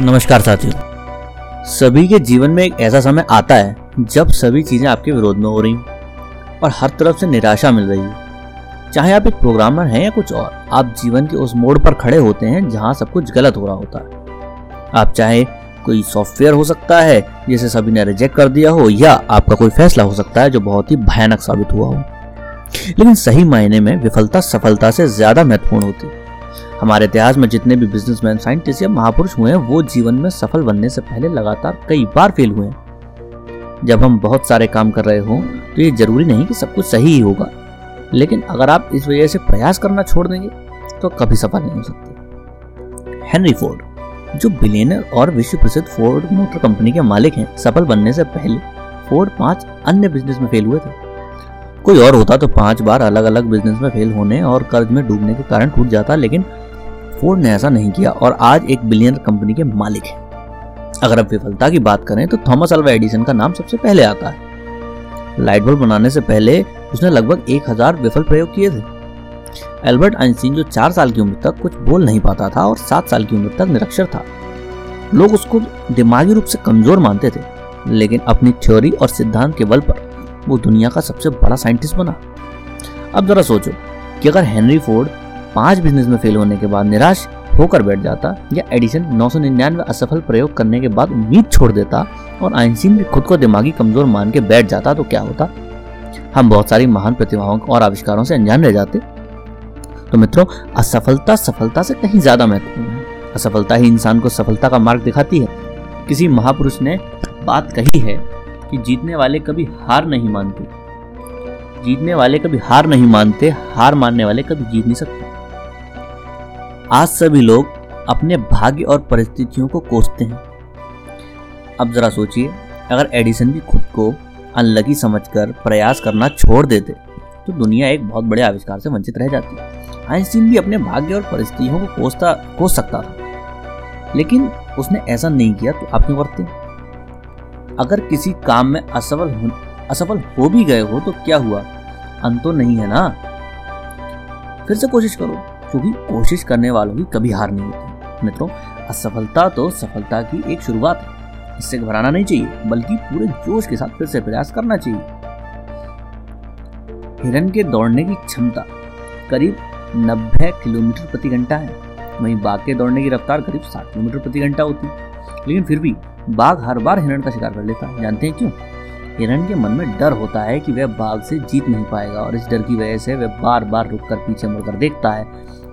नमस्कार साथियों। सभी के जीवन में एक ऐसा समय आता है, जब सभी चीज़ें आपके विरोध में हो रही और हर तरफ़ से निराशा मिल रही है। चाहे आप एक प्रोग्रामर हैं या कुछ और, आप जीवन के उस मोड़ पर खड़े होते हैं जहाँ सब कुछ गलत हो रहा होता है। आप चाहे कोई सॉफ्टवेयर हो सकता है, जिसे सभी ने रिजेक्ट कर दिया हो, या आपका कोई फैसला हो सकता है जो बहुत ही भयानक साबित हुआ हो। लेकिन सही मायने में विफलता सफलता से ज़्यादा महत्वपूर्ण होती है। हमारे इतिहास में जितने भी बिजनेसमैन साइंटिस्ट या महापुरुष हुए हैं, वो जीवन में सफल बनने से पहले लगातार कई बार फेल हुए हैं। जब हम बहुत सारे काम कर रहे हों तो ये ज़रूरी नहीं कि सब कुछ सही ही होगा। लेकिन अगर आप इस वजह से प्रयास करना छोड़ देंगे तो कभी सफल नहीं हो सकते। हेनरी फोर्ड जो बिलियनर और विश्व प्रसिद्ध फोर्ड मोटर कंपनी के मालिक हैं, सफल बनने से पहले फोर्ड पाँच अन्य बिज़नेस में फेल हुए थे। कोई और होता तो पाँच बार अलग अलग बिज़नेस में फेल होने और कर्ज में डूबने के कारण टूट जाता, लेकिन फोर्ड ने ऐसा नहीं किया और आज एक बिलियनर कंपनी के मालिक है। अगर आप विफलता की बात करें तो थॉमस अल्वा एडिसन का नाम सबसे पहले आता है। लाइट बल्ब बनाने से पहले उसने लगभग एक हज़ार विफल प्रयोग किए थे। एल्बर्ट आइंस्टीन जो चार साल की उम्र तक कुछ बोल नहीं पाता था और सात साल की उम्र तक निरक्षर था। लोग उसको दिमागी रूप से कमज़ोर मानते थे, लेकिन अपनी थ्योरी और सिद्धांत के बल पर वो दुनिया का सबसे बड़ा साइंटिस्ट बना। अब जरा सोचो कि अगर हेनरी फोर्ड पाँच बिज़नेस में फेल होने के बाद निराश होकर बैठ जाता या एडिशन नौ असफल प्रयोग करने के बाद उम्मीद छोड़ देता और आइंस्टीन भी खुद को दिमागी कमज़ोर मान के बैठ जाता तो क्या होता? हम बहुत सारी महान प्रतिभाओं और आविष्कारों से अनजान रह जाते। तो मित्रों, असफलता सफलता से कहीं ज़्यादा महत्वपूर्ण है। असफलता ही इंसान को सफलता का मार्ग दिखाती है। किसी महापुरुष ने बात कही है कि जीतने वाले कभी हार नहीं मानते। जीतने वाले कभी हार नहीं मानते, हार मानने वाले कभी जीत नहीं सकते। आज सभी लोग अपने भाग्य और परिस्थितियों को कोसते हैं। अब जरा सोचिए, अगर एडिसन भी खुद को अनलगी समझकर प्रयास करना छोड़ देते तो दुनिया एक बहुत बड़े आविष्कार से वंचित रह जाती। आइंस्टीन भी अपने भाग्य और परिस्थितियों को कोसता, कोस सकता था। लेकिन उसने ऐसा नहीं किया तो आप क्यों करते अगर किसी काम में असफल असफल हो भी गए हो तो क्या हुआ? अंत तो नहीं है ना? फिर से कोशिश करो। क्योंकि कोशिश करने वालों की कभी हार नहीं होती। मित्रों, असफलता तो सफलता की एक शुरुआत है। इससे घबराना नहीं चाहिए, बल्कि पूरे जोश के साथ फिर से प्रयास करना चाहिए। हिरन के दौड़ने की क्षमता करीब 90 किलोमीटर प्रति घंटा है। वहीं बाघ के दौड़ने की रफ्तार करीब 60 किलोमीटर प्रति घंटा होती है। लेकिन फिर भी बाघ हर बार हिरण का शिकार कर लेता है। जानते हैं क्यों? हिरण के मन में डर होता है कि वह बाघ से जीत नहीं पाएगा और इस डर की वजह से वह बार बार रुककर पीछे मुड़कर देखता है।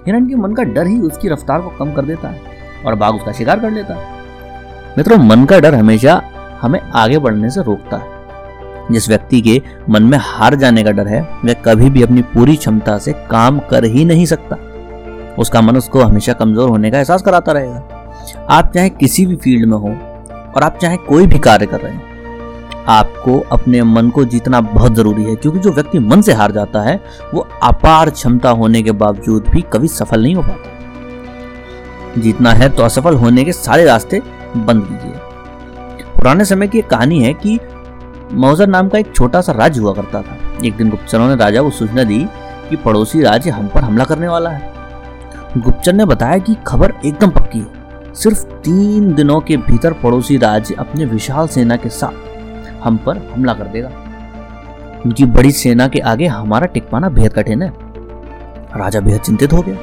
हिरण के मन का डर ही उसकी रफ्तार को कम कर देता है और बाघ उसका शिकार कर लेता है। मित्रों, मन का डर हमेशा हमें आगे बढ़ने से रोकता है। जिस व्यक्ति के मन में हार जाने का डर है, वह कभी भी अपनी पूरी क्षमता से काम कर ही नहीं सकता। उसका मन उसको हमेशा कमज़ोर होने का एहसास कराता रहेगा। आप चाहे किसी भी फ़ील्ड में हो और आप चाहे कोई भी कार्य कर रहे हो आपको अपने मन को जीतना बहुत ज़रूरी है, क्योंकि जो व्यक्ति मन से हार जाता है, वो अपार क्षमता होने के बावजूद भी कभी सफल नहीं हो पाता। जीतना है तो असफल होने के सारे रास्ते बंद कीजिए। पुराने समय की एक कहानी है कि मौजर नाम का एक छोटा सा राज्य हुआ करता था। एक दिन गुप्तचरों ने राजा को सूचना दी कि पड़ोसी राज्य हम पर हमला करने वाला है। गुप्तचर ने बताया कि खबर एकदम पक्की है। सिर्फ़ तीन दिनों के भीतर पड़ोसी राज्य अपने विशाल सेना के साथ हम पर हमला कर देगा। उनकी बड़ी सेना के आगे हमारा टिक पाना बेहद कठिन है। राजा बेहद चिंतित हो गया।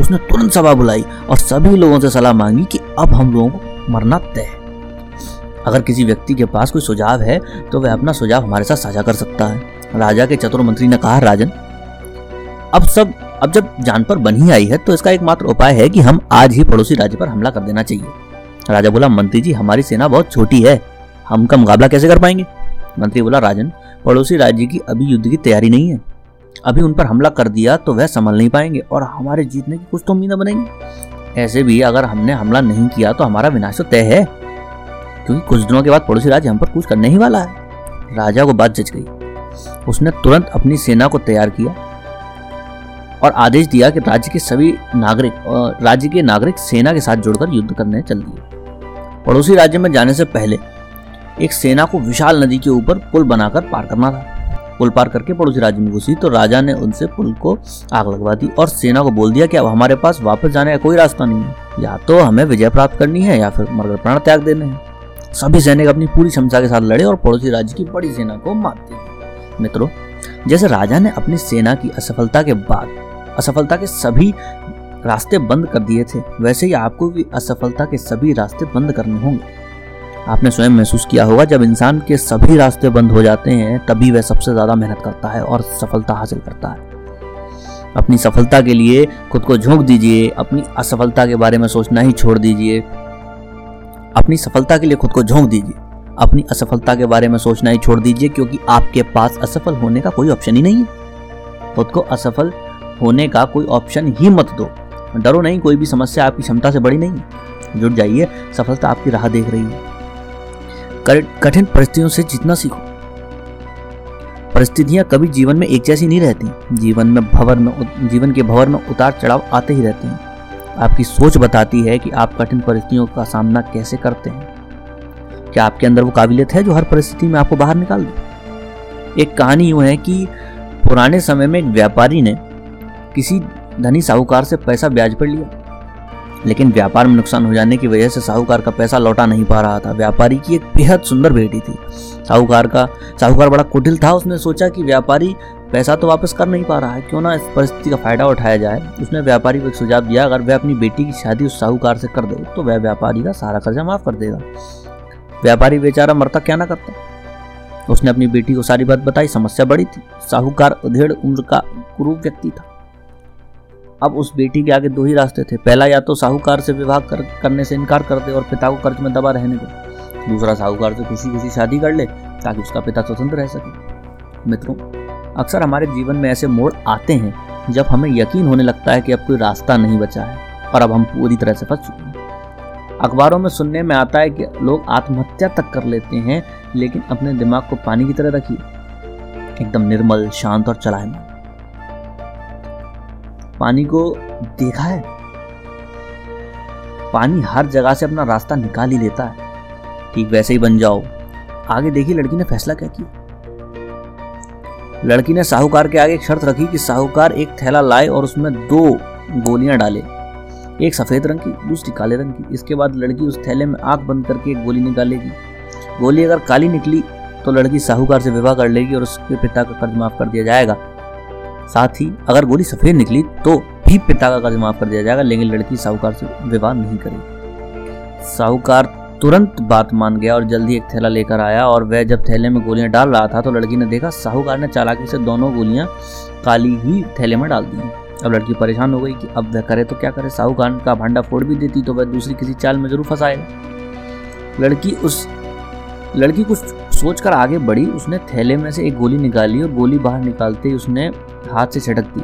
उसने तुरंत सभा बुलाई और सभी लोगों से सलाह मांगी कि अब हम लोगों को मरना तय है। अगर किसी व्यक्ति के पास कोई सुझाव है तो वह अपना सुझाव हमारे साथ साझा कर सकता है। राजा के चतुर मंत्री ने कहा, राजन, अब सब, अब जब जान पर बन ही आई है तो इसका एकमात्र उपाय है कि हम आज ही पड़ोसी राज्य पर हमला कर देना चाहिए। राजा बोला, मंत्री जी, हमारी सेना बहुत छोटी है। हम का मुकाबला कैसे कर पाएँगे? मंत्री बोला, राजन, पड़ोसी राज्य की अभी युद्ध की तैयारी नहीं है। अभी उन पर हमला कर दिया तो वह संभल नहीं पाएँगे और हमारे जीतने की कुछ तो उम्मीद बनेंगी। ऐसे भी अगर हमने हमला नहीं किया तो हमारा विनाश तो तय है, क्योंकि कुछ दिनों के बाद पड़ोसी राज्य हम पर कुछ करने ही वाला है। राजा को बात जच गई। उसने तुरंत अपनी सेना को तैयार किया और आदेश दिया कि राज्य के सभी नागरिक और राज्य के नागरिक सेना के साथ जुड़कर युद्ध करने चल दिए। पड़ोसी राज्य में जाने से पहले एक सेना को विशाल नदी के ऊपर पुल बनाकर पार करना था। पुल पार करके पड़ोसी राज्य में घुसी तो राजा ने उनसे पुल को आग लगवा दी और सेना को बोल दिया कि अब हमारे पास वापस जाने का कोई रास्ता नहीं है। या तो हमें विजय प्राप्त करनी है या फिर मरकर प्राण त्याग देने हैं। सभी सैनिक अपनी पूरी क्षमता के साथ लड़े और पड़ोसी राज्य की बड़ी सेना को मात दी मित्रों, जैसे राजा ने अपनी सेना की असफलता के बाद असफलता के सभी रास्ते बंद कर दिए थे, वैसे ही आपको भी असफलता के सभी रास्ते बंद करने होंगे। आपने स्वयं महसूस किया होगा, जब इंसान के सभी रास्ते बंद हो जाते हैं, तभी वह सबसे ज़्यादा मेहनत करता है और सफलता हासिल करता है। अपनी सफलता के लिए खुद को झोंक दीजिए, अपनी असफलता के बारे में सोचना ही छोड़ दीजिए। अपनी सफलता के लिए खुद को झोंक दीजिए, अपनी असफलता के बारे में सोचना ही छोड़ दीजिए, क्योंकि आपके पास असफल होने का कोई ऑप्शन ही नहीं है। खुद को असफल होने का कोई ऑप्शन ही मत दो। डरो नहीं, कोई भी समस्या आपकी क्षमता से बड़ी नहीं जुट जाइए, सफलता आपकी राह देख रही है। कठिन परिस्थितियों से जीतना सीखो। परिस्थितियाँ कभी जीवन में एक जैसी नहीं रहती। जीवन में भवर में जीवन के भवर में उतार चढ़ाव आते ही रहते हैं। आपकी सोच बताती है कि आप कठिन परिस्थितियों का सामना कैसे करते हैं। क्या आपके अंदर वो काबिलियत है जो हर परिस्थिति में आपको बाहर निकाल दे? एक कहानी यूँ है कि पुराने समय में एक व्यापारी ने किसी धनी साहूकार से पैसा ब्याज पर लिया। लेकिन व्यापार में नुकसान हो जाने की वजह से साहूकार का पैसा लौटा नहीं पा रहा था। व्यापारी की एक बेहद सुंदर बेटी थी। साहूकार का साहूकार बड़ा कुटिल था। उसने सोचा कि व्यापारी पैसा तो वापस कर नहीं पा रहा है। क्यों ना इस परिस्थिति का फ़ायदा उठाया जाए। उसने व्यापारी को एक सुझाव दिया, अगर वह अपनी बेटी की शादी उस साहूकार से कर दे तो वह व्यापारी का सारा कर्जा माफ़ कर देगा। व्यापारी बेचारा मरता क्या ना करता? उसने अपनी बेटी को सारी बात बताई। समस्या बड़ी थी। साहूकार उधेड़ उम्र का कुरूप व्यक्ति था। अब उस बेटी के आगे दो ही रास्ते थे। पहला या तो साहूकार से विवाह कर, करने से इनकार कर दे और पिता को कर्ज में दबा रहने दे। दूसरा साहूकार से खुशी खुशी शादी कर ले ताकि उसका पिता स्वतंत्र रह सके। मित्रों अक्सर हमारे जीवन में ऐसे मोड़ आते हैं जब हमें यकीन होने लगता है कि अब कोई रास्ता नहीं बचा है और अब हम पूरी तरह से फंस चुके हैं। अखबारों में सुनने में आता है कि लोग आत्महत्या तक कर लेते हैं लेकिन अपने दिमाग को पानी की तरह रखिए। एकदम निर्मल शांत और चलायमान। पानी को देखा है? पानी हर जगह से अपना रास्ता निकाल ही लेता है। ठीक वैसे ही बन जाओ। आगे देखिए, लड़की ने फैसला क्या किया? लड़की ने साहूकार के आगे एक शर्त रखी कि साहूकार एक थैला लाए और उसमें दो गोलियाँ डाले। एक सफ़ेद रंग की, दूसरी काले रंग की। इसके बाद लड़की उस थैले में आँख बंद करके एक गोली निकालेगी। गोली अगर काली निकली तो लड़की साहूकार से विवाह कर लेगी और उसके पिता का कर्ज माफ़ कर दिया जाएगा। साथ ही अगर गोली सफ़ेद निकली तो भी पिता का कर्ज माफ़ कर दिया जाएगा, लेकिन लड़की साहूकार से विवाह नहीं करेगी। साहूकार तुरंत बात मान गया और जल्दी एक थैला लेकर आया और वह जब थैले में गोलियाँ डाल रहा था तो लड़की ने देखा साहूकार ने चालाकी से दोनों गोलियाँ काली ही थैले में डाल दी। अब लड़की परेशान हो गई कि अब वह करे तो क्या करे? साहूकार का भांडा फोड़ भी देती तो वह दूसरी किसी चाल में ज़रूर फंसाएगा लड़की उस, लड़की कुछ सोचकर आगे बढ़ी। उसने थैले में से एक गोली निकाली और गोली बाहर निकालते ही उसने हाथ से छिटक दी,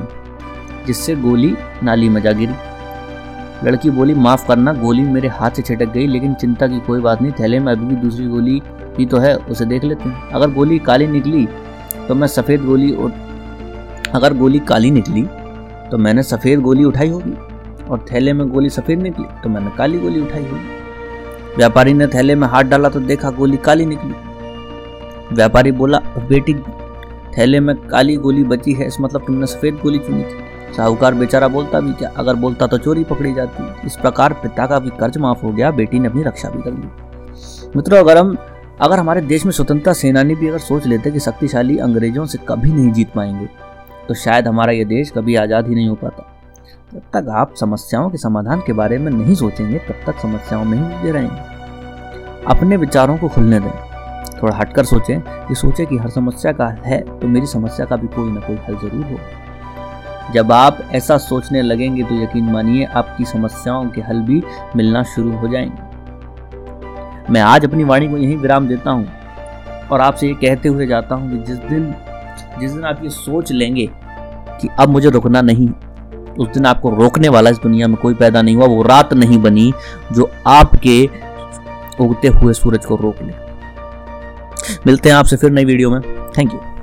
जिससे गोली नाली में जा गिरी। लड़की बोली, माफ़ करना, गोली मेरे हाथ से छिटक गई, लेकिन चिंता की कोई बात नहीं, थैले में अभी भी दूसरी गोली भी तो है, उसे देख लेते हैं। अगर गोली काली निकली तो मैं सफ़ेद गोली अगर गोली काली निकली तो मैंने सफ़ेद गोली उठाई होगी, और थैले में गोली सफ़ेद निकली तो मैंने काली गोली उठाई होगी। व्यापारी ने थैले में हाथ डाला तो देखा गोली काली निकली। व्यापारी बोला बेटी थैले में काली गोली बची है, इस मतलब तुमने सफ़ेद गोली चुनी थी। साहूकार बेचारा बोलता भी क्या, अगर बोलता तो चोरी पकड़ी जाती। इस प्रकार पिता का भी कर्ज माफ़ हो गया, बेटी ने अपनी रक्षा भी कर ली। मित्रों, अगर हम, अगर हमारे देश में स्वतंत्रता सेनानी भी अगर सोच लेते कि शक्तिशाली अंग्रेज़ों से कभी नहीं जीत पाएँगे तो शायद हमारा यह देश कभी आज़ाद ही नहीं हो पाता। जब तक आप समस्याओं के समाधान के बारे में नहीं सोचेंगे, तब तक समस्याओं में ही रहेंगे अपने विचारों को खुलने दें। थोड़ा हटकर सोचें ये सोचें कि हर समस्या का है तो मेरी समस्या का भी कोई ना कोई हल ज़रूर हो। जब आप ऐसा सोचने लगेंगे तो यकीन मानिए, आपकी समस्याओं के हल भी मिलना शुरू हो जाएँगे। मैं आज अपनी वाणी को यहीं विराम देता हूँ, और आपसे ये कहते हुए जाता हूँ कि जिस दिन जिस दिन आप ये सोच लेंगे कि अब मुझे रुकना नहीं, उस दिन आपको रोकने वाला इस दुनिया में कोई पैदा नहीं हुआ, वो रात नहीं बनी जो आपके उगते हुए सूरज को रोक ले। मिलते हैं आपसे फिर नई वीडियो में। Thank you